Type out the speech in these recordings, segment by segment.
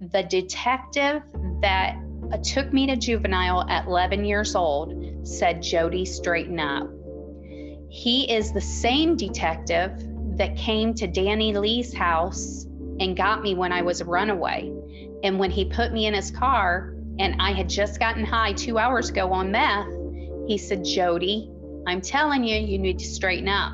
the detective that took me to juvenile at 11 years old said, Jody, straighten up. He is the same detective that came to Danny Lee's house and got me when I was a runaway. And when he put me in his car and I had just gotten high two hours ago on meth, he said, Jody, I'm telling you, you need to straighten up.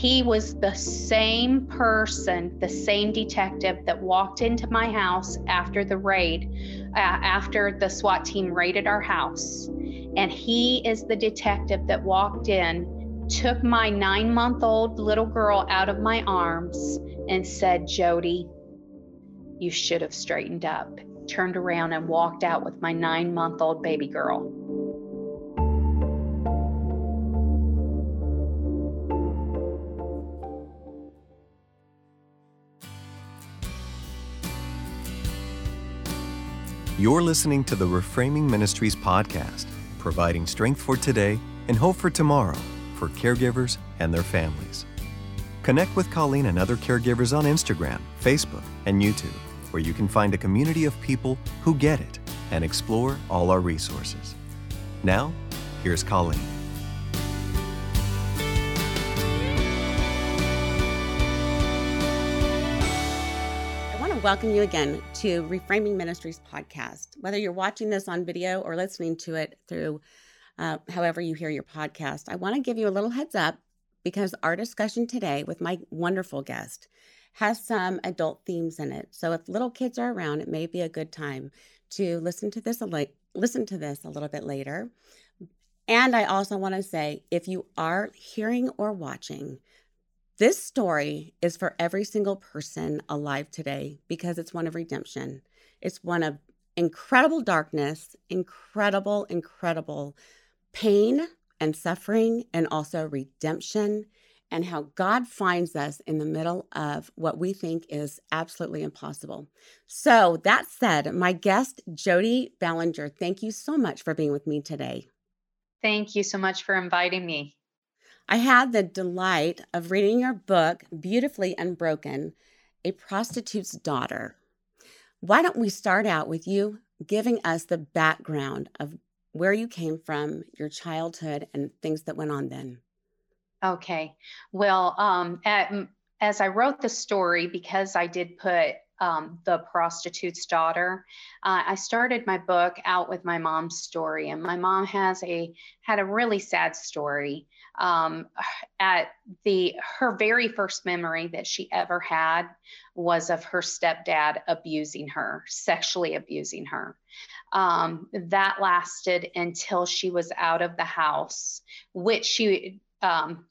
He was the same person, the same detective that walked into my house after the raid, uh, after the SWAT team raided our house. And he is the detective that walked in, took my nine month old little girl out of my arms, and said, Jody, you should have straightened up. Turned around and walked out with my nine month old baby girl. You're listening to the Reframing Ministries podcast, providing strength for today and hope for tomorrow for caregivers and their families. Connect with Colleen and other caregivers on Instagram, Facebook, and YouTube, where you can find a community of people who get it and explore all our resources. Now, here's Colleen. Welcome you again to Reframing Ministries podcast. Whether you're watching this on video or listening to it through uh, however you hear your podcast, I want to give you a little heads up because our discussion today with my wonderful guest has some adult themes in it. So if little kids are around, it may be a good time to listen to this a li- listen to this a little bit later. And I also want to say if you are hearing or watching, this story is for every single person alive today because it's one of redemption. It's one of incredible darkness, incredible, incredible pain, and suffering and also redemption and how God finds us in the middle of what we think is absolutely impossible. So, that said, my guest, Jody Ballinger, thank you so much for being with me today. Thank you so much for inviting me. I had the delight of reading your book, Beautifully Unbroken A Prostitute's Daughter. Why don't we start out with you giving us the background of where you came from, your childhood, and things that went on then. Okay. Well, um, at, as I wrote the story, because I did put um, the prostitute's daughter, uh, I started my book out with my mom's story, and my mom has a had a really sad story. Um, at the her very first memory that she ever had was of her stepdad abusing her, sexually abusing her. Um, that lasted until she was out of the house, which she um,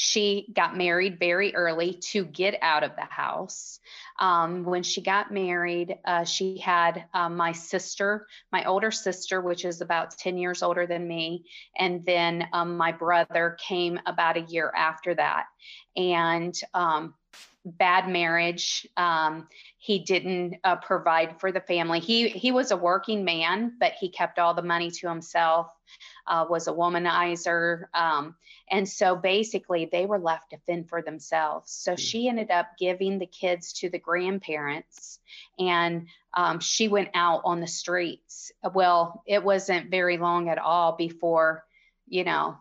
she got married very early to get out of the house. Um, when she got married, uh, she had uh, my sister, my older sister, which is about 10 years older than me. And then um, my brother came about a year after that. And um, bad marriage. Um, he didn't uh, provide for the family. He he was a working man, but he kept all the money to himself. Uh, was a womanizer, um, and so basically they were left to fend for themselves. So mm-hmm. she ended up giving the kids to the grandparents, and um, she went out on the streets. Well, it wasn't very long at all before, you know,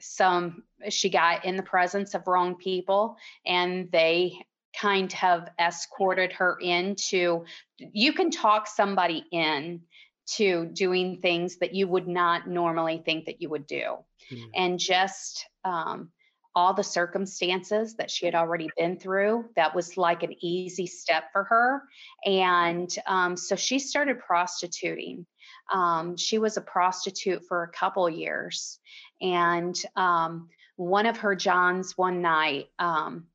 some she got in the presence of wrong people and they kind of escorted her into you can talk somebody in to doing things that you would not normally think that you would do mm-hmm. and just um, all the circumstances that she had already been through that was like an easy step for her and um, so she started prostituting um, she was a prostitute for a couple years and um, one of her Johns one night um,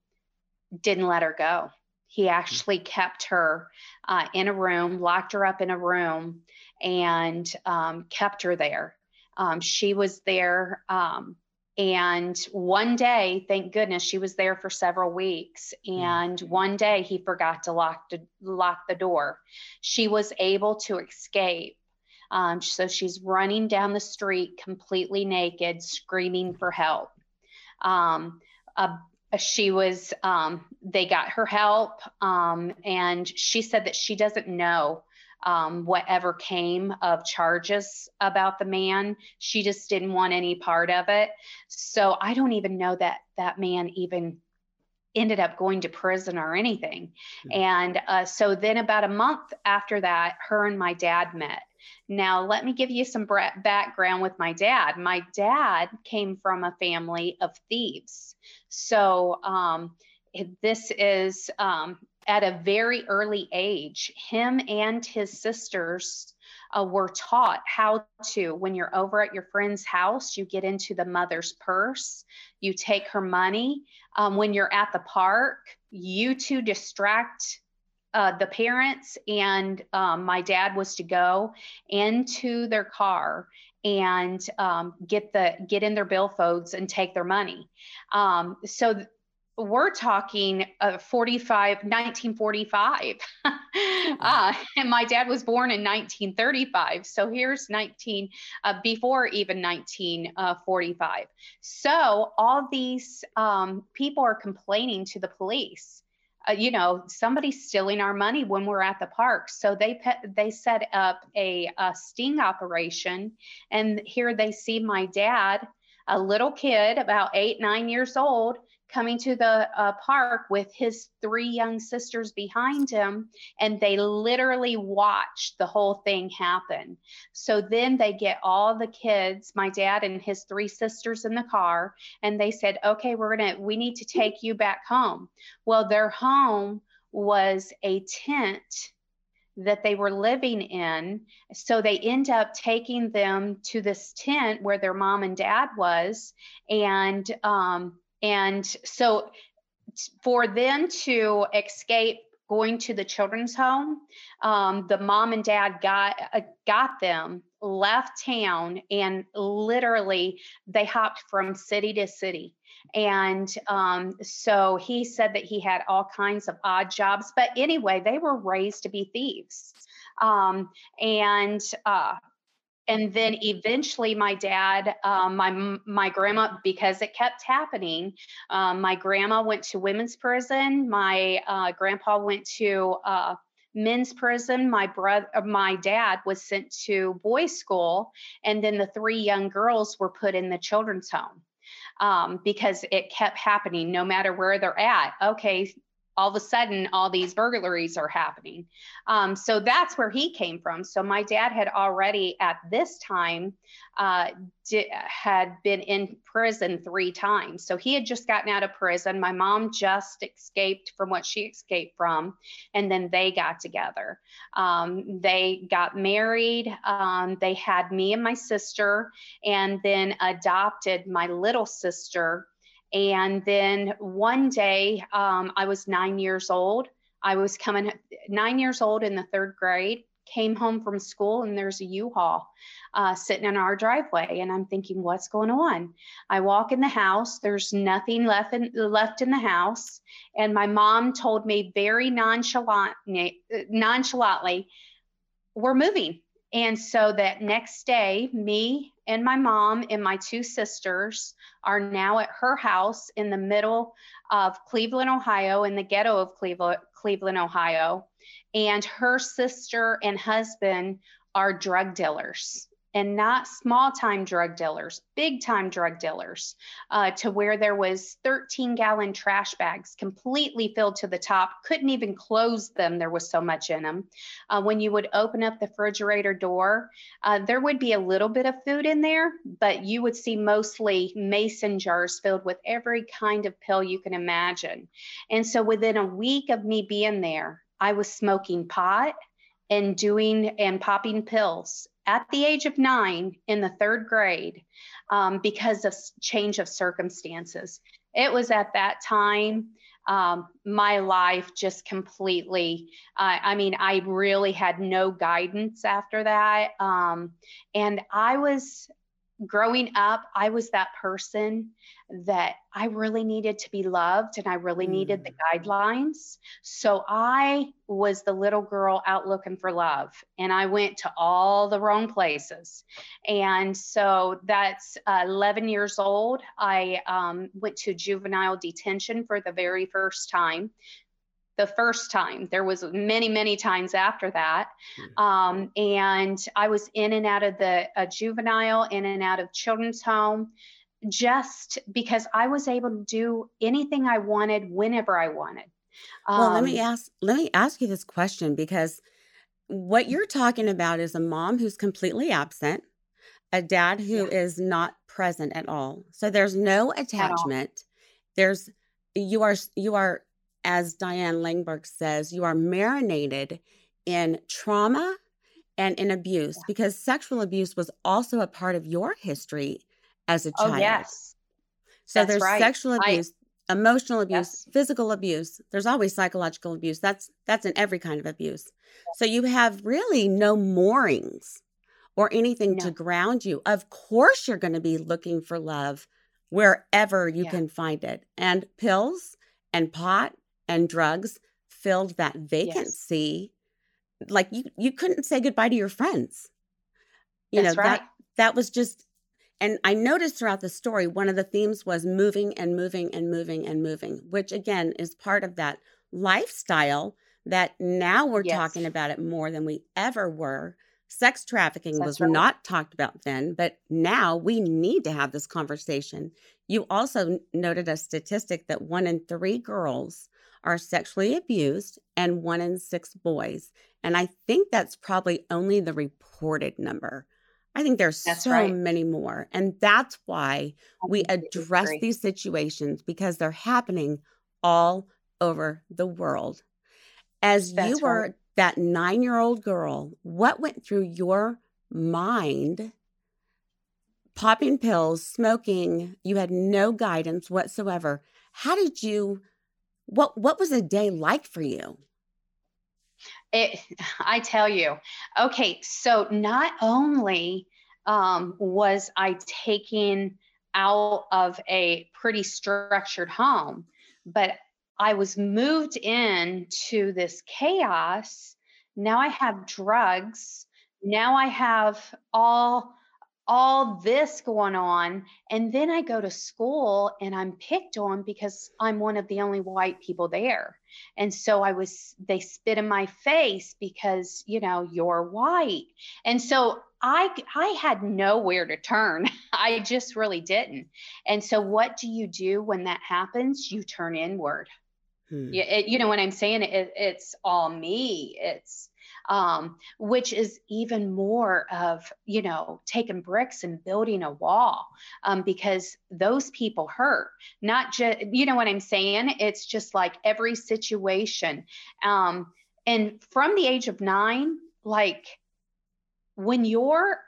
didn't let her go. He hmm. actually kept her uh, in a room, locked her up in a room, and um, kept her there. Um, she was there. Um, and one day, thank goodness, she was there for several weeks. Hmm. And one day, he forgot to lock, to lock the door. She was able to escape. Um, so she's running down the street completely naked, screaming for help. Um, a she was um, they got her help um, and she said that she doesn't know um, whatever came of charges about the man she just didn't want any part of it so i don't even know that that man even ended up going to prison or anything mm-hmm. and uh, so then about a month after that her and my dad met now, let me give you some background with my dad. My dad came from a family of thieves. So, um, this is um, at a very early age, him and his sisters uh, were taught how to, when you're over at your friend's house, you get into the mother's purse, you take her money. Um, when you're at the park, you to distract uh, the parents and um, my dad was to go into their car and um, get the get in their billfolds and take their money. Um, so we're talking uh, 45 1945 uh, and my dad was born in 1935 so here's 19 uh, before even 1945 so all these um, people are complaining to the police. Uh, you know, somebody's stealing our money when we're at the park. So they pe- they set up a, a sting operation, and here they see my dad, a little kid about eight nine years old, coming to the uh, park with his three young sisters behind him, and they literally watched the whole thing happen. So then they get all the kids, my dad and his three sisters in the car, and they said, Okay, we're gonna, we need to take you back home. Well, their home was a tent that they were living in. So they end up taking them to this tent where their mom and dad was. And um, and so for them to escape going to the children's home, um, the mom and dad got uh, got them, left town, and literally they hopped from city to city. And um, so he said that he had all kinds of odd jobs, but anyway, they were raised to be thieves. Um, and uh, and then eventually my dad um, my my grandma because it kept happening um, my grandma went to women's prison. My uh, grandpa went to uh, men's prison. My brother uh, my dad was sent to boys school and then the three young girls were put in the children's home um, because it kept happening no matter where they're at. Okay all of a sudden all these burglaries are happening. Um, so that's where he came from. So my dad had already at this time uh, had been in prison three times. So he had just gotten out of prison. My mom just escaped from what she escaped from and then they got together. Um, they got married. Um, they had me and my sister and then adopted my little sister and then one day, um, I was nine years old. I was coming nine years old in the third grade, came home from school, and there's a U Haul uh, sitting in our driveway. And I'm thinking, what's going on? I walk in the house, there's nothing left in, left in the house. And my mom told me very nonchalant, nonchalantly, we're moving. And so that next day, me and my mom and my two sisters are now at her house in the middle of Cleveland, Ohio, in the ghetto of Cleveland, Cleveland, Ohio. And her sister and husband are drug dealers and not small time drug dealers, big time drug dealers, uh, to where there was 13 gallon trash bags completely filled to the top, couldn't even close them. There was so much in them. Uh, when you would open up the refrigerator door, uh, there would be a little bit of food in there, but you would see mostly mason jars filled with every kind of pill you can imagine. And so within a week of me being there, I was smoking pot and doing and popping pills at the age of nine in the third grade um, because of change of circumstances. It was at that time um, my life just completely, uh, I mean, I really had no guidance after that. Um, and I was growing up, I was that person that I really needed to be loved and I really mm. needed the mm. guidelines. So I was the little girl out looking for love and I went to all the wrong places. And so that's uh, 11 years old. I um, went to juvenile detention for the very first time the first time. There was many, many times after that. Hmm. Um, and I was in and out of the juvenile, in and out of children's home, just because I was able to do anything I wanted whenever I wanted. Um, well, let me um, ask. Let me ask you this question because what you're talking about is a mom who's completely absent, a dad who yeah. is not present at all. So there's no attachment. There's you are you are as Diane Langberg says, you are marinated in trauma and in abuse yeah. because sexual abuse was also a part of your history as a oh, child. Oh, yes. So That's there's right. sexual abuse, I, emotional abuse, yes. physical abuse. There's always psychological abuse. That's that's in every kind of abuse. So you have really no moorings or anything no. to ground you. Of course you're going to be looking for love wherever you yeah. can find it. And pills and pot and drugs filled that vacancy yes. like you you couldn't say goodbye to your friends you That's know right. that that was just and i noticed throughout the story one of the themes was moving and moving and moving and moving which again is part of that lifestyle that now we're yes. talking about it more than we ever were sex trafficking That's was right. not talked about then but now we need to have this conversation you also noted a statistic that one in three girls are sexually abused and one in six boys. And I think that's probably only the reported number. I think there's that's so right. many more. And that's why we address these situations because they're happening all over the world. As that's you were right. that nine year old girl, what went through your mind? Popping pills, smoking, you had no guidance whatsoever. How did you what what was a day like for you? It, I tell you, okay, so not only um, was I taken out of a pretty structured home, but I was moved into this chaos. Now I have drugs. Now I have all all this going on. And then I go to school and I'm picked on because I'm one of the only white people there. And so I was, they spit in my face because, you know, you're white. And so I, I had nowhere to turn. I just really didn't. And so what do you do when that happens? You turn inward. Hmm. You, it, you know what I'm saying? It, it's all me. It's, um, which is even more of, you know, taking bricks and building a wall um, because those people hurt. Not just, you know what I'm saying? It's just like every situation. Um, and from the age of nine, like when you're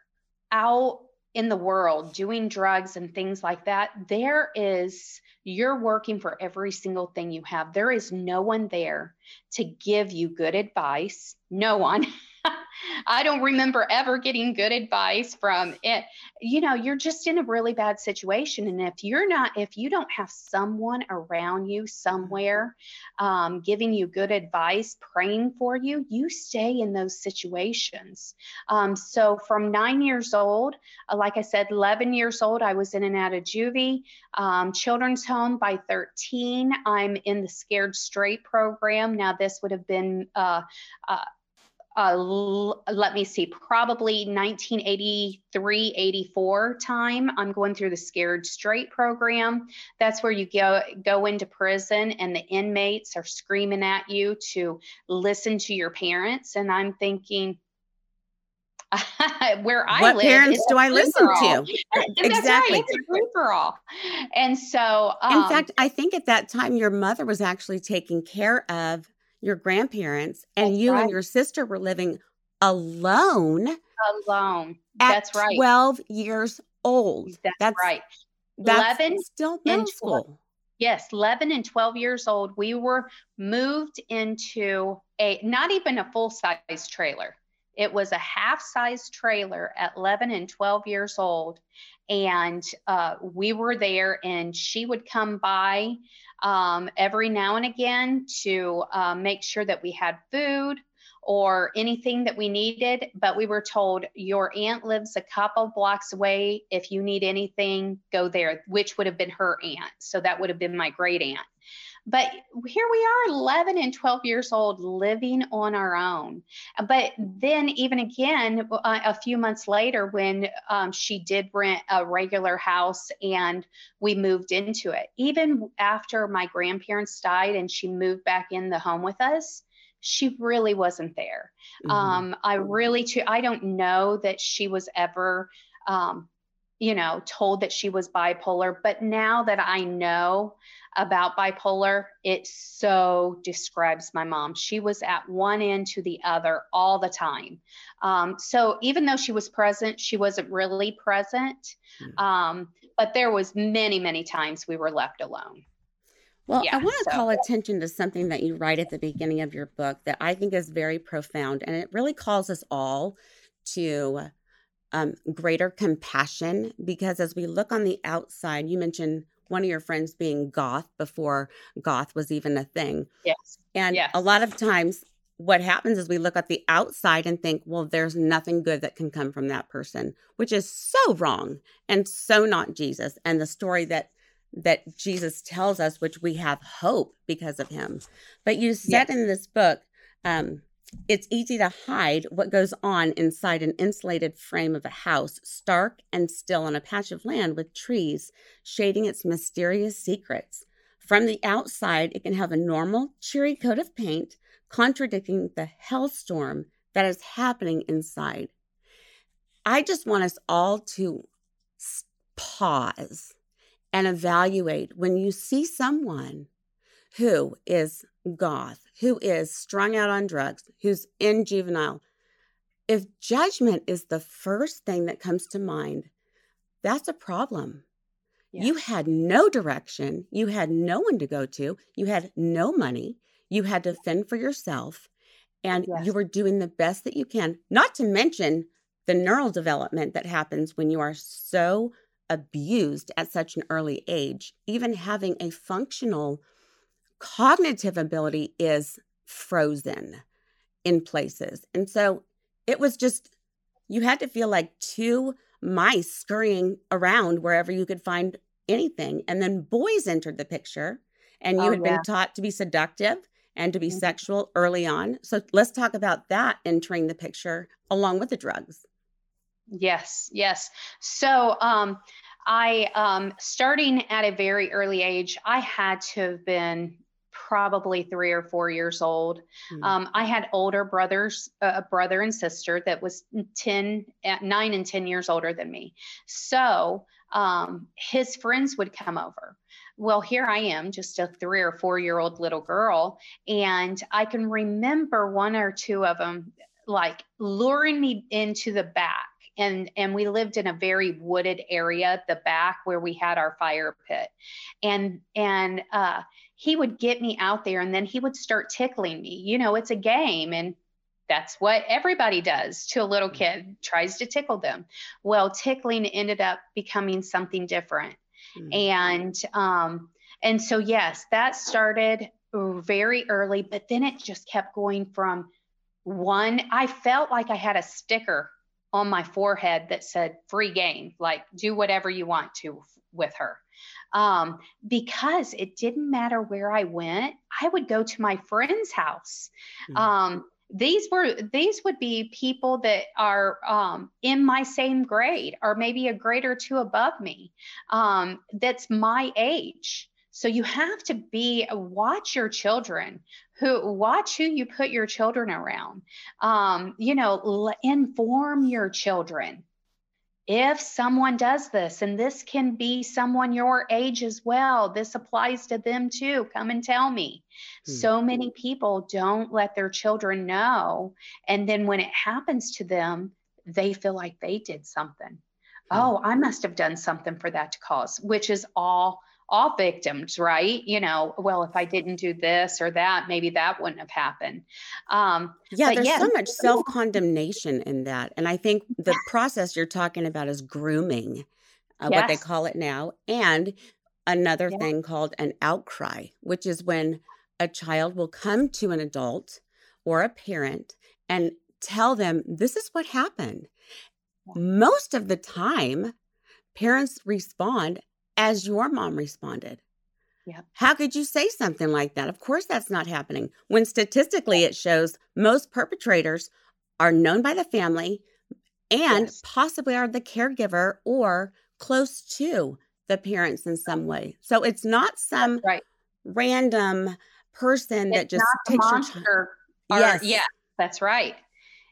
out in the world doing drugs and things like that, there is, you're working for every single thing you have. There is no one there to give you good advice. No one. I don't remember ever getting good advice from it. You know, you're just in a really bad situation. And if you're not, if you don't have someone around you somewhere um, giving you good advice, praying for you, you stay in those situations. Um, so from nine years old, uh, like I said, 11 years old, I was in and out of juvie, um, children's home by 13. I'm in the Scared Straight program. Now, this would have been uh, uh, uh, let me see, probably 1983, 84 time. I'm going through the Scared Straight program. That's where you go go into prison and the inmates are screaming at you to listen to your parents. And I'm thinking, where I live. what live. parents do I listen to? exactly. Right. It's for all. And so, um, in fact, I think at that time your mother was actually taking care of your grandparents, and you right. and your sister were living alone. Alone. That's right. 12 years old. That's, that's right. That's 11 still in school. Yes, 11 and 12 years old. We were moved into a not even a full size trailer. It was a half size trailer at 11 and 12 years old. And uh, we were there, and she would come by um, every now and again to uh, make sure that we had food or anything that we needed. But we were told, Your aunt lives a couple blocks away. If you need anything, go there, which would have been her aunt. So that would have been my great aunt. But here we are, 11 and 12 years old, living on our own. But then, even again, uh, a few months later, when um, she did rent a regular house and we moved into it, even after my grandparents died and she moved back in the home with us, she really wasn't there. Mm-hmm. Um, I really, too, I don't know that she was ever. Um, you know, told that she was bipolar. But now that I know about bipolar, it so describes my mom. She was at one end to the other all the time. Um, so even though she was present, she wasn't really present. Hmm. Um, but there was many, many times we were left alone. Well, yeah, I want to so. call attention to something that you write at the beginning of your book that I think is very profound, and it really calls us all to um, greater compassion because as we look on the outside, you mentioned one of your friends being goth before goth was even a thing. Yes. And yes. a lot of times what happens is we look at the outside and think, well, there's nothing good that can come from that person, which is so wrong and so not Jesus. And the story that that Jesus tells us, which we have hope because of him. But you said yes. in this book, um, it's easy to hide what goes on inside an insulated frame of a house, stark and still on a patch of land with trees shading its mysterious secrets. From the outside, it can have a normal, cheery coat of paint, contradicting the hellstorm that is happening inside. I just want us all to pause and evaluate when you see someone who is goth, who is strung out on drugs, who's in juvenile, if judgment is the first thing that comes to mind, that's a problem. Yes. You had no direction. You had no one to go to. You had no money. You had to fend for yourself. And yes. you were doing the best that you can, not to mention the neural development that happens when you are so abused at such an early age. Even having a functional cognitive ability is frozen in places. And so it was just, you had to feel like two mice scurrying around wherever you could find anything. And then boys entered the picture, and you oh, had yeah. been taught to be seductive and to be mm-hmm. sexual early on. So let's talk about that entering the picture along with the drugs. Yes, yes. So, um, I, um, starting at a very early age, I had to have been probably three or four years old. Mm-hmm. Um, I had older brothers, a brother and sister that was 10, uh, nine and 10 years older than me. So um, his friends would come over. Well, here I am, just a three or four year old little girl. And I can remember one or two of them like luring me into the back and and we lived in a very wooded area at the back where we had our fire pit and and uh he would get me out there and then he would start tickling me. You know, it's a game and that's what everybody does to a little mm. kid, tries to tickle them. Well, tickling ended up becoming something different. Mm-hmm. And um and so yes, that started very early, but then it just kept going from one I felt like I had a sticker on my forehead that said free game, like do whatever you want to with her um, because it didn't matter where I went. I would go to my friend's house. Mm-hmm. Um, these were these would be people that are um, in my same grade or maybe a grade or two above me um, that's my age so you have to be watch your children who watch who you put your children around um, you know l- inform your children if someone does this, and this can be someone your age as well, this applies to them too. Come and tell me. Hmm. So many people don't let their children know. And then when it happens to them, they feel like they did something. Hmm. Oh, I must have done something for that to cause, which is all all victims, right? You know, well, if I didn't do this or that, maybe that wouldn't have happened. Um, yeah, there's so much self condemnation in that. And I think the process you're talking about is grooming, uh, yes. what they call it now. And another yeah. thing called an outcry, which is when a child will come to an adult or a parent and tell them, this is what happened. Most of the time, parents respond as your mom responded. Yeah. How could you say something like that? Of course, that's not happening. When statistically it shows most perpetrators are known by the family and yes. possibly are the caregiver or close to the parents in some way. So it's not some right. random person it's that just takes your child. yes. Yeah, that's right.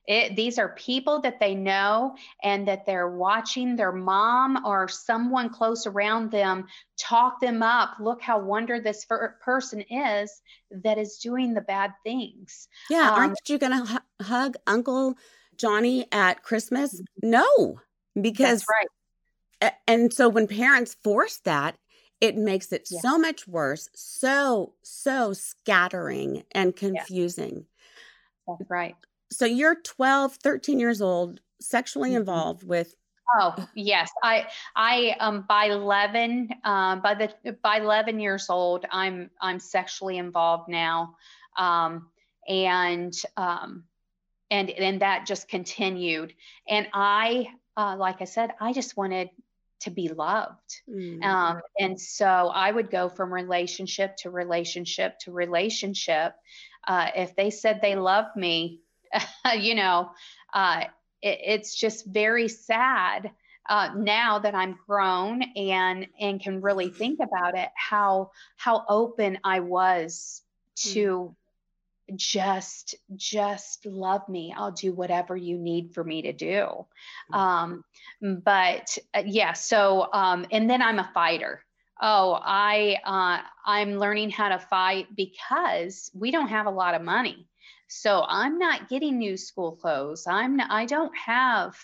It, these are people that they know and that they're watching their mom or someone close around them talk them up. Look how wonder this person is that is doing the bad things. Yeah. Um, aren't you going to hu- hug Uncle Johnny at Christmas? Mm-hmm. No, because. right. And so when parents force that, it makes it yeah. so much worse, so, so scattering and confusing. Yeah. That's right so you're 12 13 years old sexually mm-hmm. involved with oh yes i i um by 11 um by the by 11 years old i'm i'm sexually involved now um and um and and that just continued and i uh, like i said i just wanted to be loved mm-hmm. um, and so i would go from relationship to relationship to relationship uh, if they said they loved me you know, uh, it, it's just very sad uh, now that I'm grown and and can really think about it, how how open I was to mm. just just love me. I'll do whatever you need for me to do. Mm. Um, but uh, yeah, so um, and then I'm a fighter. Oh, I uh, I'm learning how to fight because we don't have a lot of money. So I'm not getting new school clothes. I'm not, I don't have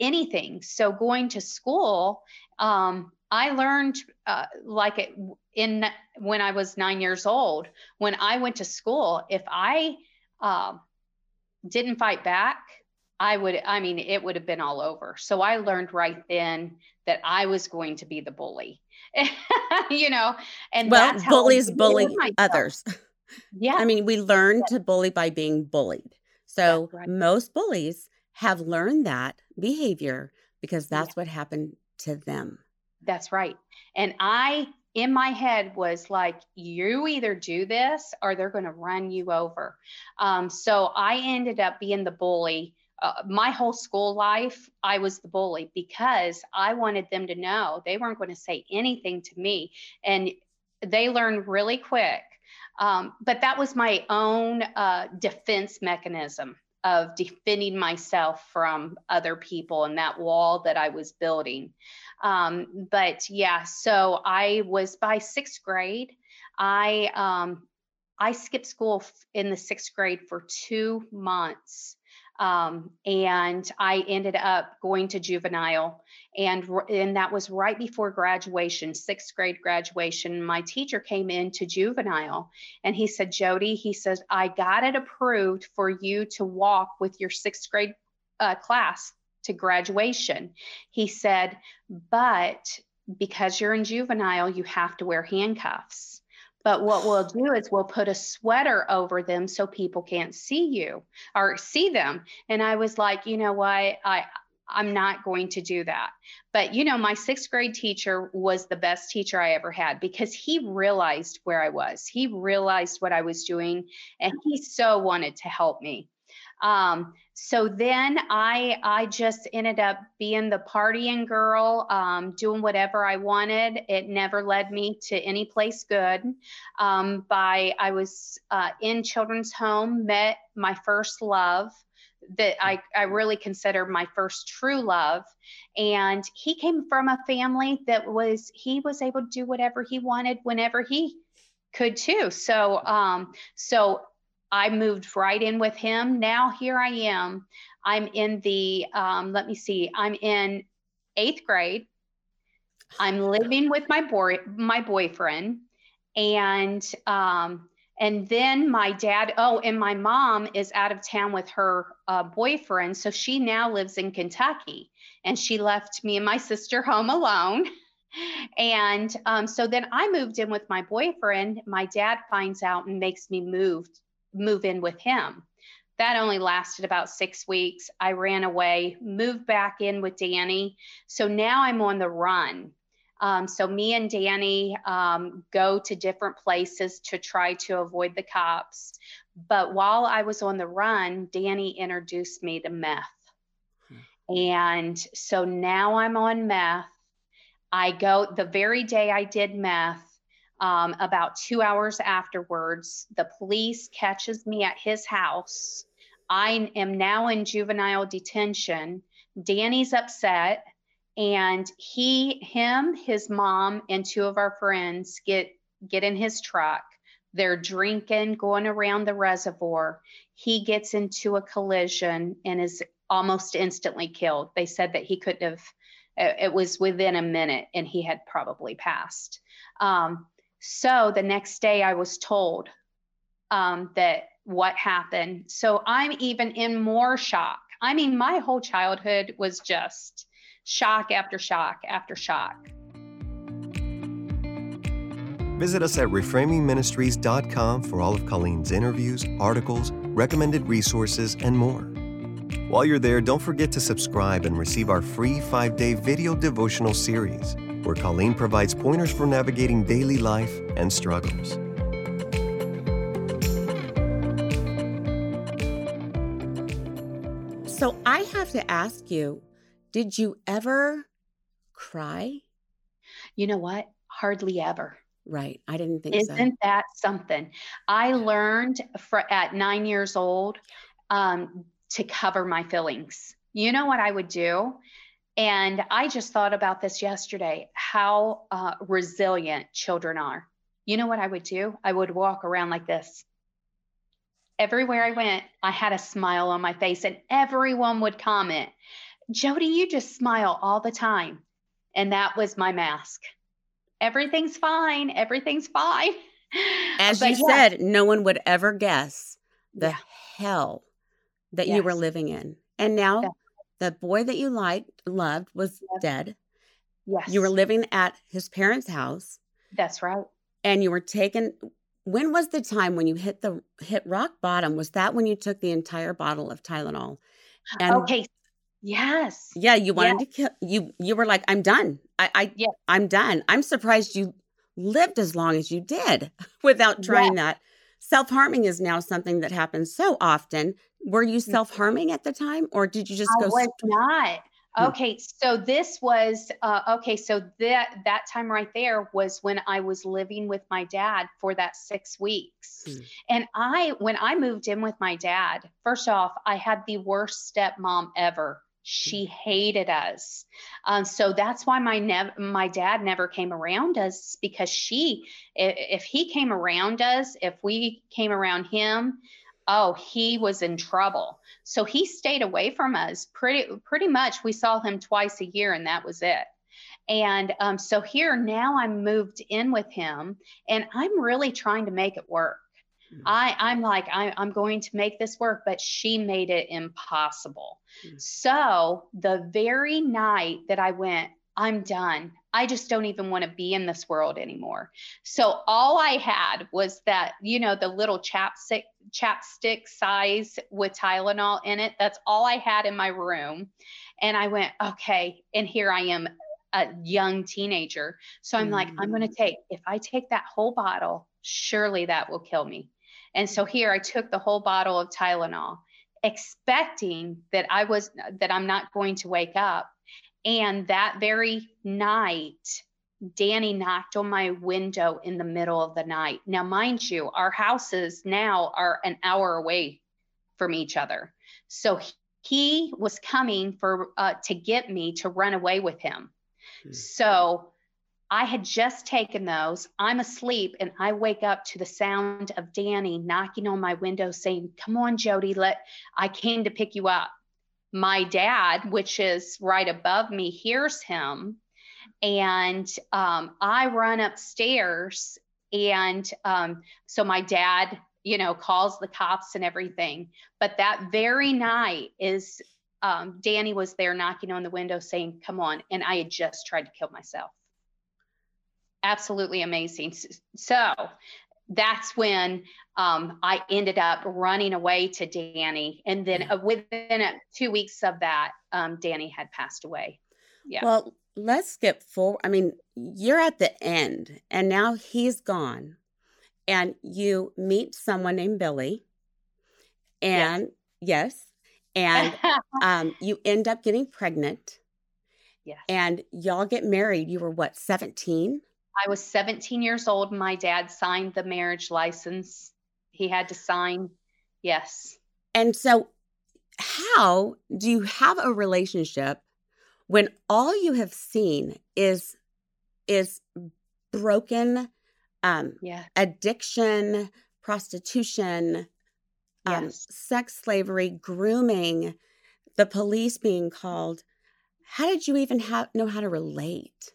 anything. So going to school, um, I learned uh, like it in when I was nine years old. When I went to school, if I uh, didn't fight back, I would. I mean, it would have been all over. So I learned right then that I was going to be the bully. you know, and well, bullies bully others. Yeah. I mean, we learn yeah. to bully by being bullied. So right. most bullies have learned that behavior because that's yeah. what happened to them. That's right. And I, in my head, was like, you either do this or they're going to run you over. Um, so I ended up being the bully. Uh, my whole school life, I was the bully because I wanted them to know they weren't going to say anything to me. And they learned really quick um, but that was my own uh, defense mechanism of defending myself from other people and that wall that I was building. Um, but yeah, so I was by sixth grade. I um, I skipped school in the sixth grade for two months um, and I ended up going to juvenile, and and that was right before graduation, sixth grade graduation. My teacher came in to juvenile, and he said, "Jody," he says, "I got it approved for you to walk with your sixth grade uh, class to graduation." He said, "But because you're in juvenile, you have to wear handcuffs." But what we'll do is we'll put a sweater over them so people can't see you or see them. And I was like, you know what? I I'm not going to do that. But you know, my sixth grade teacher was the best teacher I ever had because he realized where I was. He realized what I was doing and he so wanted to help me. Um, so then I I just ended up being the partying girl, um, doing whatever I wanted. It never led me to any place good. Um, by I was uh, in children's home, met my first love that I, I really consider my first true love. And he came from a family that was, he was able to do whatever he wanted whenever he could too. So, um, so I moved right in with him. Now here I am. I'm in the, um, let me see, I'm in eighth grade. I'm living with my boy, my boyfriend, and um, and then my dad. Oh, and my mom is out of town with her uh, boyfriend, so she now lives in Kentucky, and she left me and my sister home alone. And um, so then I moved in with my boyfriend. My dad finds out and makes me move move in with him. That only lasted about six weeks. I ran away, moved back in with Danny. So now I'm on the run. Um, so me and Danny um, go to different places to try to avoid the cops. But while I was on the run, Danny introduced me to meth. Hmm. And so now I'm on meth. I go the very day I did meth, um, about two hours afterwards, the police catches me at his house. I am now in juvenile detention. Danny's upset, and he, him, his mom, and two of our friends get get in his truck. They're drinking, going around the reservoir. He gets into a collision and is almost instantly killed. They said that he couldn't have. It was within a minute, and he had probably passed. Um, so the next day, I was told um, that what happened. So I'm even in more shock. I mean, my whole childhood was just shock after shock after shock. Visit us at reframingministries.com for all of Colleen's interviews, articles, recommended resources, and more. While you're there, don't forget to subscribe and receive our free five day video devotional series where Colleen provides pointers for navigating daily life and struggles. So I have to ask you, did you ever cry? You know what? Hardly ever. Right. I didn't think Isn't so. that something? I learned for, at nine years old um, to cover my feelings. You know what I would do? And I just thought about this yesterday how uh, resilient children are. You know what I would do? I would walk around like this. Everywhere I went, I had a smile on my face, and everyone would comment, Jody, you just smile all the time. And that was my mask. Everything's fine. Everything's fine. As but you yeah. said, no one would ever guess the yeah. hell that yes. you were living in. And now yeah the boy that you liked, loved, was yes. dead. Yes. You were living at his parents' house. That's right. And you were taken. When was the time when you hit the hit rock bottom? Was that when you took the entire bottle of Tylenol? And okay. Yes. Yeah, you wanted yes. to kill you. You were like, "I'm done. I, I, yes. I'm done." I'm surprised you lived as long as you did without trying yes. that. Self harming is now something that happens so often. Were you mm-hmm. self harming at the time, or did you just I go? was st- not. Hmm. Okay, so this was uh, okay. So that that time right there was when I was living with my dad for that six weeks, hmm. and I when I moved in with my dad, first off, I had the worst stepmom ever. She hated us, um, so that's why my nev- my dad never came around us because she, if, if he came around us, if we came around him, oh, he was in trouble. So he stayed away from us pretty pretty much. We saw him twice a year, and that was it. And um, so here now I'm moved in with him, and I'm really trying to make it work. I, I'm like, I, I'm going to make this work, but she made it impossible. Mm-hmm. So the very night that I went, I'm done. I just don't even want to be in this world anymore. So all I had was that, you know, the little chapstick chapstick size with Tylenol in it. That's all I had in my room. And I went, okay, and here I am a young teenager. So I'm mm. like, I'm going to mm. take if I take that whole bottle, surely that will kill me. And so here I took the whole bottle of Tylenol expecting that I was that I'm not going to wake up and that very night, Danny knocked on my window in the middle of the night. Now, mind you, our houses now are an hour away from each other. So he was coming for uh, to get me to run away with him. Hmm. So I had just taken those. I'm asleep and I wake up to the sound of Danny knocking on my window saying, "Come on, Jody, let I came to pick you up." my dad, which is right above me, hears him And um, I run upstairs. And um, so my dad, you know, calls the cops and everything. But that very night is um, Danny was there knocking on the window saying, Come on. And I had just tried to kill myself. Absolutely amazing. So that's when um, I ended up running away to Danny. And then uh, within uh, two weeks of that, um, Danny had passed away. Yeah. Well, let's skip forward. I mean, you're at the end and now he's gone. And you meet someone named Billy. And yes, yes and um, you end up getting pregnant. Yes. And y'all get married. You were what, 17? I was 17 years old. My dad signed the marriage license. He had to sign. Yes. And so, how do you have a relationship when all you have seen is is broken um yeah. addiction, prostitution, um, yes. sex slavery, grooming, the police being called? How did you even have know how to relate?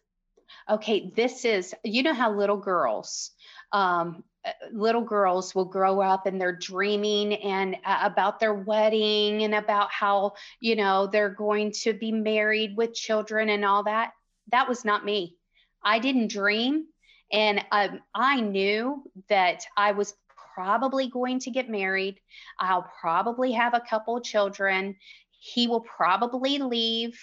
Okay, this is, you know how little girls, um, little girls will grow up and they're dreaming and uh, about their wedding and about how you know they're going to be married with children and all that. That was not me. I didn't dream. And um, i knew that i was probably going to get married. I'll probably have a couple children. He will probably leave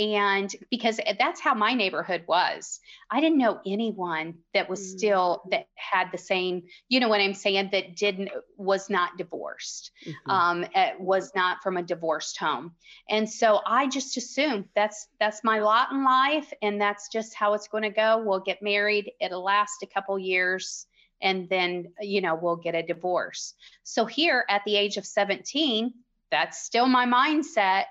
and because that's how my neighborhood was i didn't know anyone that was mm. still that had the same you know what i'm saying that didn't was not divorced mm-hmm. um eh, was not from a divorced home and so i just assumed that's that's my lot in life and that's just how it's going to go we'll get married it'll last a couple years and then you know we'll get a divorce so here at the age of 17 that's still my mindset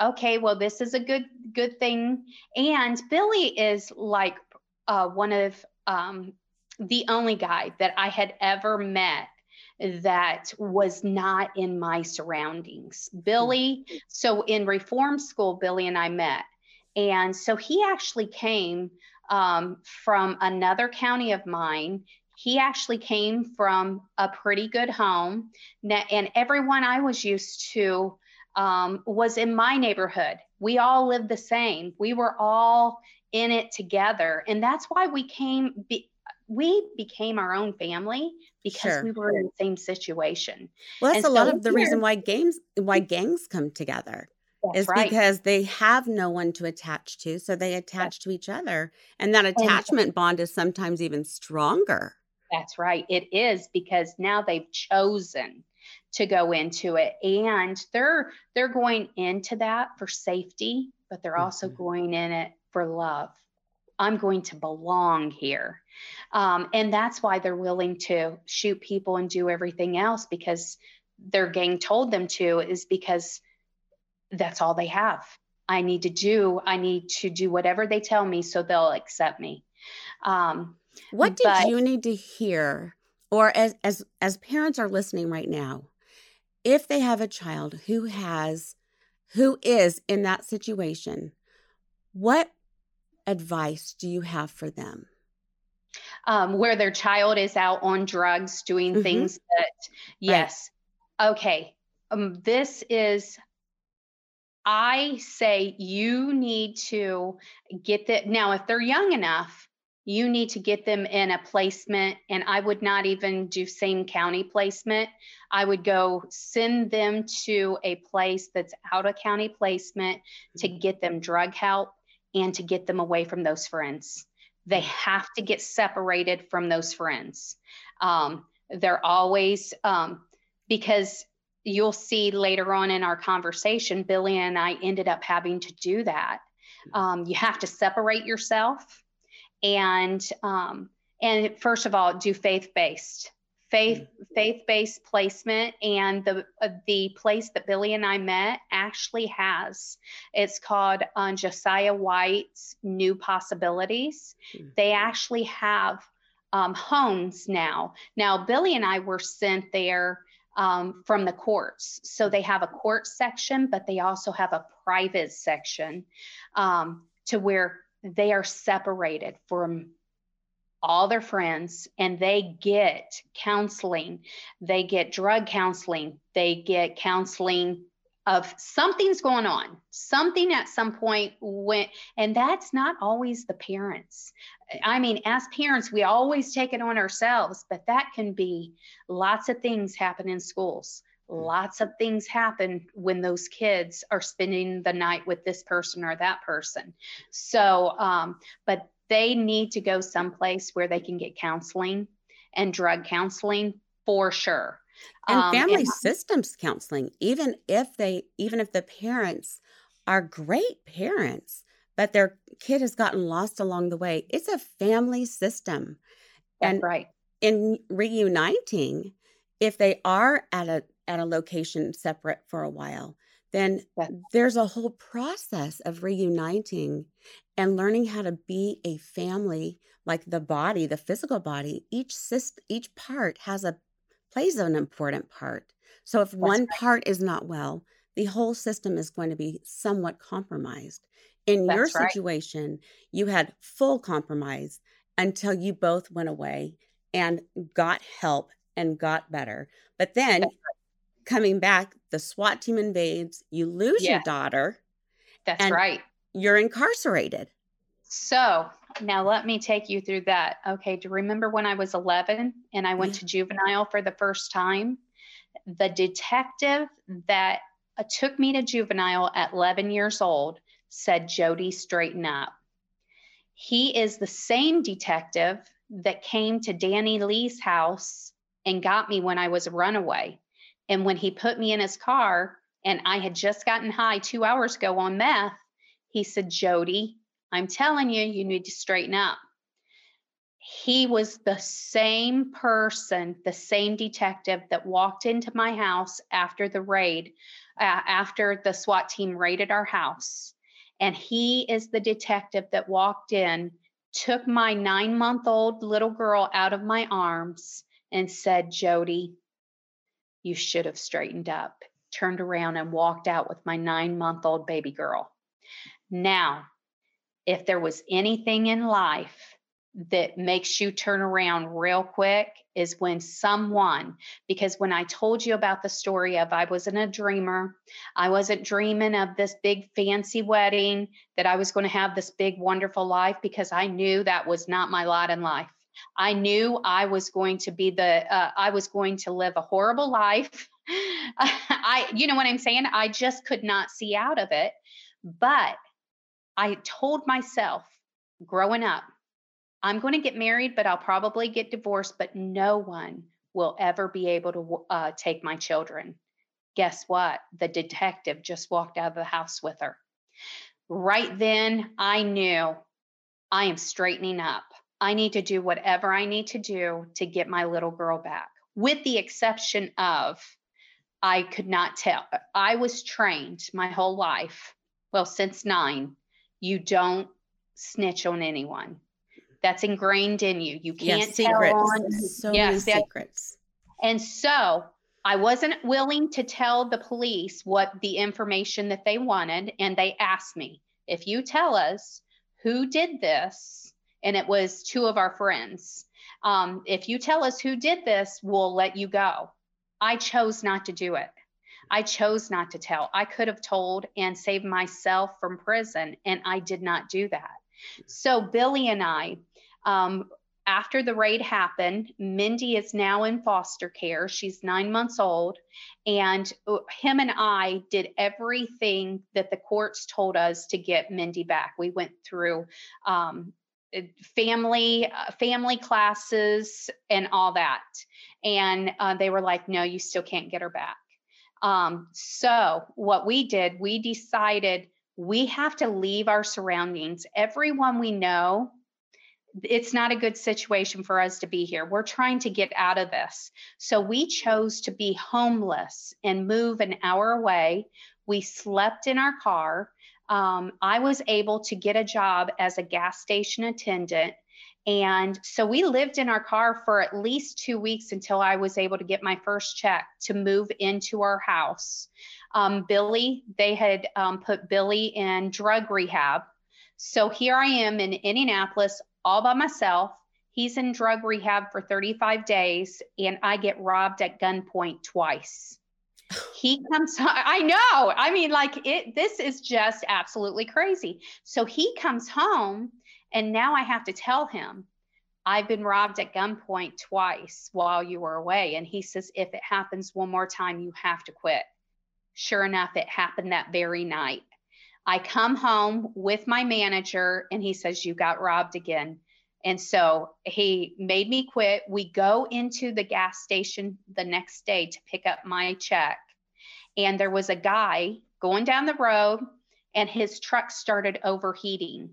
okay, well, this is a good good thing. And Billy is like uh, one of um, the only guy that I had ever met that was not in my surroundings. Billy, so in reform school, Billy and I met. And so he actually came um, from another county of mine. He actually came from a pretty good home. And everyone I was used to um, was in my neighborhood. We all lived the same. We were all in it together, and that's why we came. Be, we became our own family because sure. we were in the same situation. Well, that's and a so lot of the reason why games, why gangs come together. That's is right. because they have no one to attach to, so they attach to each other, and that attachment and, bond is sometimes even stronger. That's right. It is because now they've chosen to go into it. And they're they're going into that for safety but they're also mm-hmm. going in it for love. I'm going to belong here. Um, and that's why they're willing to shoot people and do everything else because their gang told them to is because that's all they have. I need to do i need to do whatever they tell me so they'll accept me. Um, what did but, you need to hear or as as as parents are listening right now if they have a child who has who is in that situation what advice do you have for them um, where their child is out on drugs doing mm-hmm. things that yes right. okay um, this is i say you need to get that now if they're young enough you need to get them in a placement and i would not even do same county placement i would go send them to a place that's out of county placement to mm-hmm. get them drug help and to get them away from those friends they mm-hmm. have to get separated from those friends um, they're always um, because you'll see later on in our conversation billy and i ended up having to do that mm-hmm. um, you have to separate yourself and um, and first of all do faith-based faith mm-hmm. faith-based placement and the uh, the place that billy and i met actually has it's called uh, josiah white's new possibilities mm-hmm. they actually have um, homes now now billy and i were sent there um, from the courts so they have a court section but they also have a private section um, to where they are separated from all their friends and they get counseling. They get drug counseling. They get counseling of something's going on something at some point went and that's not always the parents i mean as parents we always take it on ourselves but that can be lots of things happen in schools lots of things happen when those kids are spending the night with this person or that person. So um, but they need to go someplace where they can get counseling and drug counseling for sure. And um, family and, systems counseling even if they even if the parents are great parents but their kid has gotten lost along the way it's a family system. And right. in reuniting if they are at a at a location separate for a while then there's a whole process of reuniting and learning how to be a family like the body the physical body each system each part has a plays an important part. So if That's one right. part is not well, the whole system is going to be somewhat compromised. In That's your situation, right. you had full compromise until you both went away and got help and got better. But then. Coming back, the SWAT team invades, you lose your daughter. That's right. You're incarcerated. So now let me take you through that. Okay, do you remember when I was 11 and I went yeah. to juvenile for the first time? The detective that uh, took me to juvenile at 11 years old said, Jody, straighten up. He is the same detective that came to Danny Lee's house and got me when I was a runaway. And when he put me in his car and I had just gotten high two hours ago on meth, he said, Jody, I'm telling you, you need to straighten up. He was the same person, the same detective that walked into my house after the raid, uh, after the SWAT team raided our house. And he is the detective that walked in, took my nine month old little girl out of my arms, and said, Jody, you should have straightened up. Turned around and walked out with my nine month old baby girl. Now, if there was anything in life that makes you turn around real quick is when someone because when I told you about the story of I wasn't a dreamer, I wasn't dreaming of this big fancy wedding that I was going to have this big wonderful life because I knew that was not my lot in life. I knew I was going to be the uh, I was going to live a horrible life. I you know what I'm saying? I just could not see out of it. But I told myself growing up, I'm going to get married, but I'll probably get divorced, but no one will ever be able to uh, take my children. Guess what? The detective just walked out of the house with her. Right then, I knew I am straightening up. I need to do whatever I need to do to get my little girl back, with the exception of I could not tell. I was trained my whole life, well, since nine, you don't snitch on anyone. That's ingrained in you. You can't yes, tell secrets. on so yes, many secrets. And so I wasn't willing to tell the police what the information that they wanted. And they asked me, if you tell us who did this, and it was two of our friends, um, if you tell us who did this, we'll let you go. I chose not to do it. I chose not to tell. I could have told and saved myself from prison, and I did not do that. So, Billy and I, um, after the raid happened, Mindy is now in foster care. She's nine months old. And uh, him and I did everything that the courts told us to get Mindy back. We went through um, family uh, family classes and all that and uh, they were like no you still can't get her back um, so, what we did, we decided we have to leave our surroundings. Everyone we know, it's not a good situation for us to be here. We're trying to get out of this. So, we chose to be homeless and move an hour away. We slept in our car. Um, I was able to get a job as a gas station attendant and so we lived in our car for at least two weeks until I was able to get my first check to move into our house. Um, Billy, they had um, put Billy in drug rehab. So here I am in Indianapolis all by myself. He's in drug rehab for 35 days, and I get robbed at gunpoint twice. He comes i know. I mean like it this is just absolutely crazy. So he comes home and now i have to tell him i've been robbed at gunpoint twice while you were away. And he says if it happens one more time you have to quit. Sure enough it happened that very night. I come home with my manager and he says you got robbed again and so he made me quit. We go into the gas station the next day to pick up my check. And there was a guy going down the road, and his truck started overheating.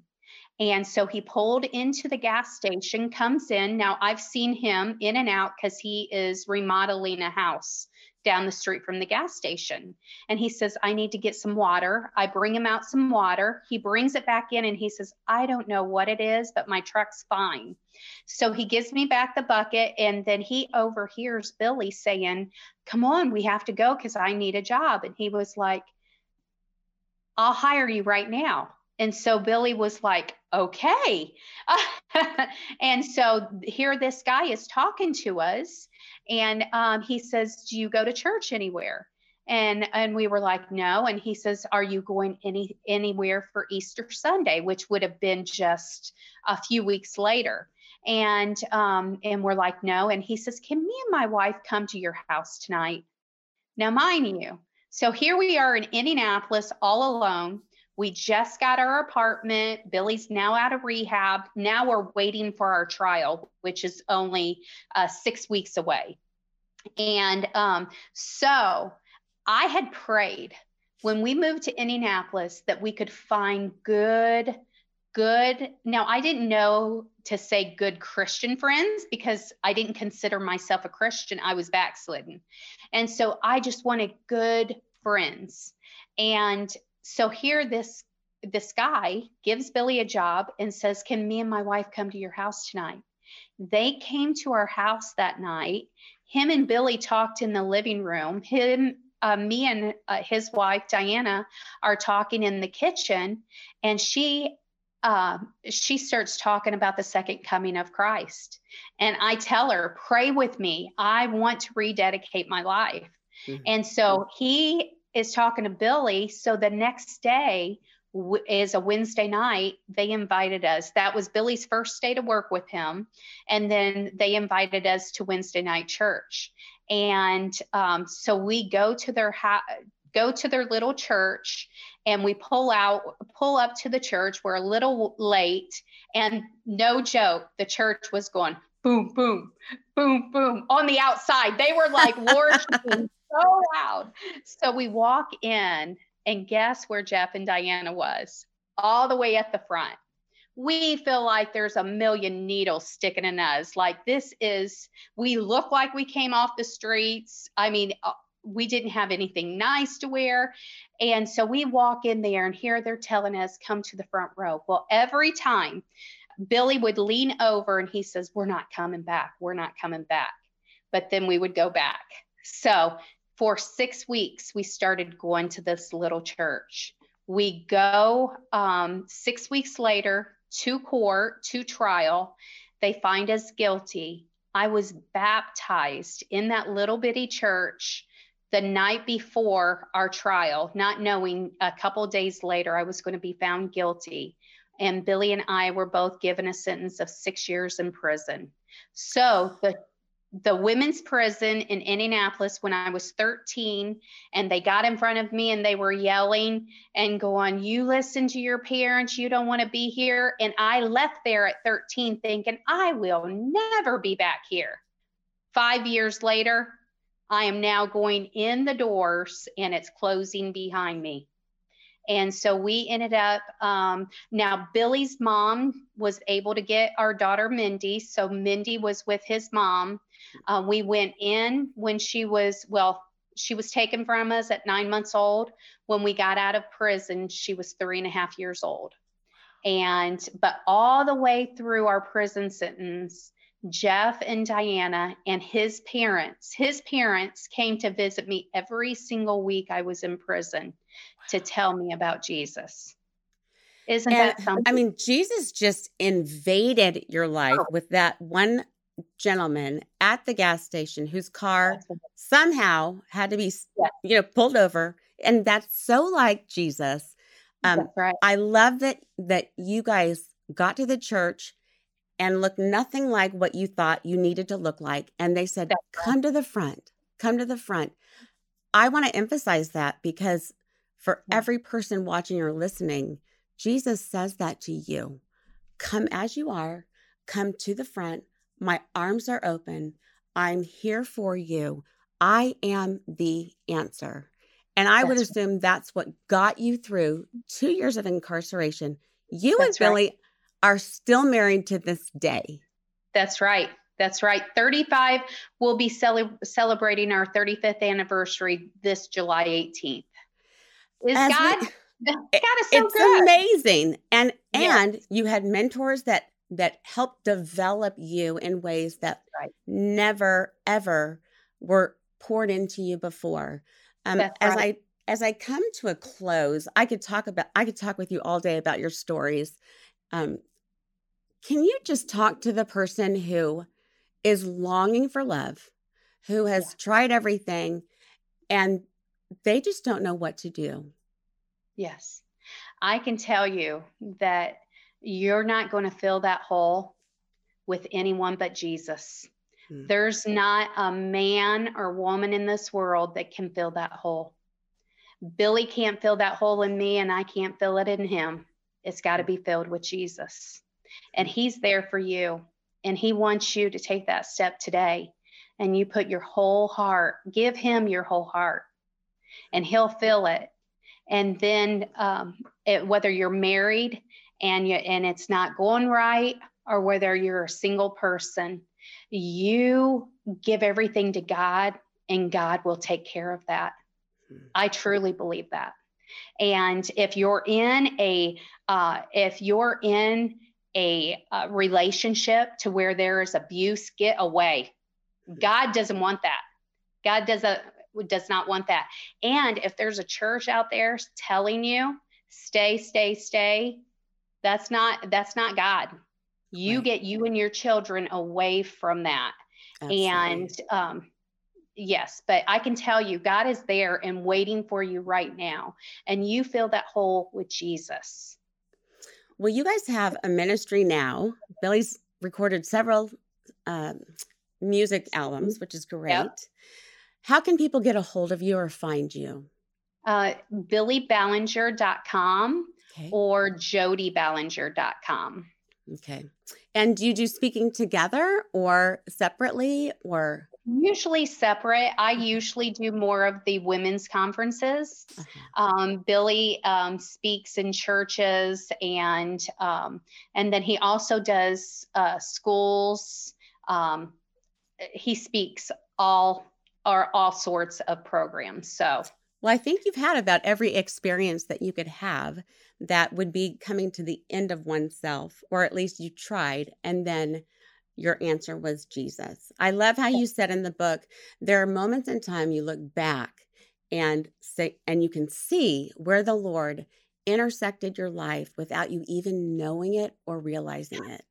And so he pulled into the gas station, comes in. Now I've seen him in and out because he is remodeling a house down the street from the gas station. And he says, I need to get some water. I bring him out some water. He brings it back in and he says, I don't know what it is, but my truck's fine. So he gives me back the bucket and then he overhears Billy saying, Come on, we have to go because I need a job. And he was like, I'll hire you right now. And so Billy was like, okay. and so here this guy is talking to us and um, he says, Do you go to church anywhere? And and we were like, no. And he says, Are you going any anywhere for Easter Sunday, which would have been just a few weeks later? And um, and we're like, no. And he says, Can me and my wife come to your house tonight? Now, mind you, so here we are in Indianapolis all alone. We just got our apartment. Billy's now out of rehab. Now we're waiting for our trial, which is only uh, six weeks away. And um, so I had prayed when we moved to Indianapolis that we could find good, good. Now, I didn't know to say good Christian friends because I didn't consider myself a Christian. I was backslidden. And so I just wanted good friends. And so here this this guy gives Billy a job and says, "Can me and my wife come to your house tonight?" They came to our house that night. Him and Billy talked in the living room. Him uh, me and uh, his wife Diana are talking in the kitchen, and she uh, she starts talking about the second coming of Christ. And I tell her, "Pray with me. I want to rededicate my life." Mm-hmm. And so he is talking to Billy. So the next day w- is a Wednesday night. They invited us. That was Billy's first day to work with him. And then they invited us to Wednesday night church. And um, so we go to their house. Go to their little church and we pull out, pull up to the church. We're a little late, and no joke, the church was going boom, boom, boom, boom on the outside. They were like worshiping so loud. So we walk in, and guess where Jeff and Diana was? All the way at the front. We feel like there's a million needles sticking in us. Like this is, we look like we came off the streets. I mean, uh, we didn't have anything nice to wear. And so we walk in there, and here they're telling us, come to the front row. Well, every time Billy would lean over and he says, We're not coming back. We're not coming back. But then we would go back. So for six weeks, we started going to this little church. We go um, six weeks later to court, to trial. They find us guilty. I was baptized in that little bitty church the night before our trial, not knowing a couple days later I was going to be found guilty. And Billy and I were both given a sentence of six years in prison. So the the women's prison in Indianapolis when I was 13, and they got in front of me and they were yelling and going, You listen to your parents, you don't want to be here. And I left there at 13 thinking, I will never be back here. Five years later, I am now going in the doors and it's closing behind me. And so we ended up, um, now Billy's mom was able to get our daughter Mindy. So Mindy was with his mom. Uh, we went in when she was, well, she was taken from us at nine months old. When we got out of prison, she was three and a half years old. And, but all the way through our prison sentence, Jeff and Diana and his parents, his parents came to visit me every single week I was in prison to tell me about Jesus. Isn't And that something? I mean, Jesus just invaded your life Oh. with that one gentleman at the gas station whose car somehow had to be, Yeah. you know, pulled over. And that's so like Jesus. Um, right. I love that that you guys got to the church and looked nothing like what you thought you needed to look like. And they said, That's right. come to the front, come to the front. I want to emphasize that because for Yeah. every person watching or listening, Jesus says that to you. Come as you are, come to the front. My arms are open. I'm here for you. I am the answer. And I would That's right. assume that's what got you through two years of incarceration. You That's and right. Billy are still married to this day. That's right. That's right. 35, we'll be cele- celebrating our 35th anniversary this July 18th. Is As we- God? God It- is so it's good. amazing and Yes. and you had mentors that that helped develop you in ways that Right. never ever were poured into you before um That's as right. i as i come to a close i could talk about i could talk with you all day about your stories um can you just talk to the person who is longing for love who has Yeah. tried everything and they just don't know what to do Yes. I can tell you that you're not going to fill that hole with anyone but Jesus. Hmm. There's not a man or woman in this world that can fill that hole. Billy can't fill that hole in me, and I can't fill it in him. It's got to be filled with Jesus. And he's there for you. And he wants you to take that step today. And you put your whole heart, give him your whole heart, and he'll fill it and then um, it, whether you're married and you, and it's not going right or whether you're a single person. You give everything to god and god will take care of that. Hmm. i truly believe that. And if you're in a uh, if you're in a, uh relationship to where there is abuse get away. God doesn't want that. God doesn't does not want that. And if there's a church out there telling you stay, stay, stay, that's not that's not God. You Right. get you and your children away from that. Absolutely. And um yes, but I can tell you God is there and waiting for you right now. And you fill that hole with Jesus. Well, you guys have a ministry now. Billy's recorded several um, music albums, which is great. How can people get a hold of you or find you? Uh billyballinger.com Okay. or jodyballinger.com. Okay. And do you do speaking together or separately or? Usually separate. I usually do more of the women's conferences. uh-huh. Um, Billy um, speaks in churches, and um, and then he also does uh, schools. Um, he speaks all or all sorts of programs. So Well, I think you've had about every experience that you could have that would be coming to the end of oneself, or at least you tried, and then your answer was Jesus. I love how you said in the book there are moments in time you look back and say, and you can see where the Lord intersected your life without you even knowing it or realizing it.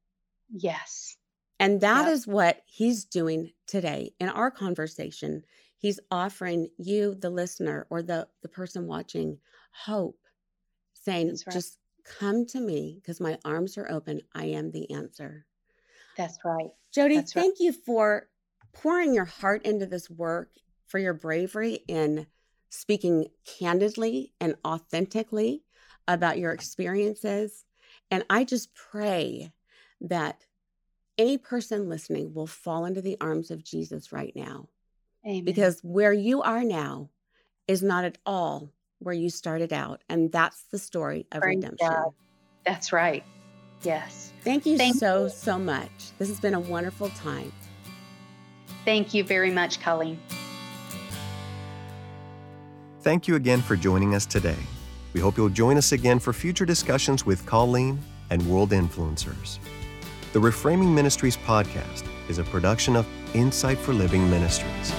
yes, And that Yep. is what he's doing today in our conversation. He's offering you, the listener, or the, the person watching, hope, saying, right. just come to me because my arms are open. I am the answer. that's right. Jody, That's right. thank you for pouring your heart into this work, for your bravery in speaking candidly and authentically about your experiences. And I just pray that any person listening will fall into the arms of Jesus right now. Amen. Because where you are now is not at all where you started out. And that's the story of Praise redemption. God. that's right. Yes. Thank you Thank so, so much. This has been a wonderful time. Thank you very much, Colleen. Thank you again for joining us today. We hope you'll join us again for future discussions with Colleen and world influencers. The Reframing Ministries podcast is a production of Insight for Living Ministries.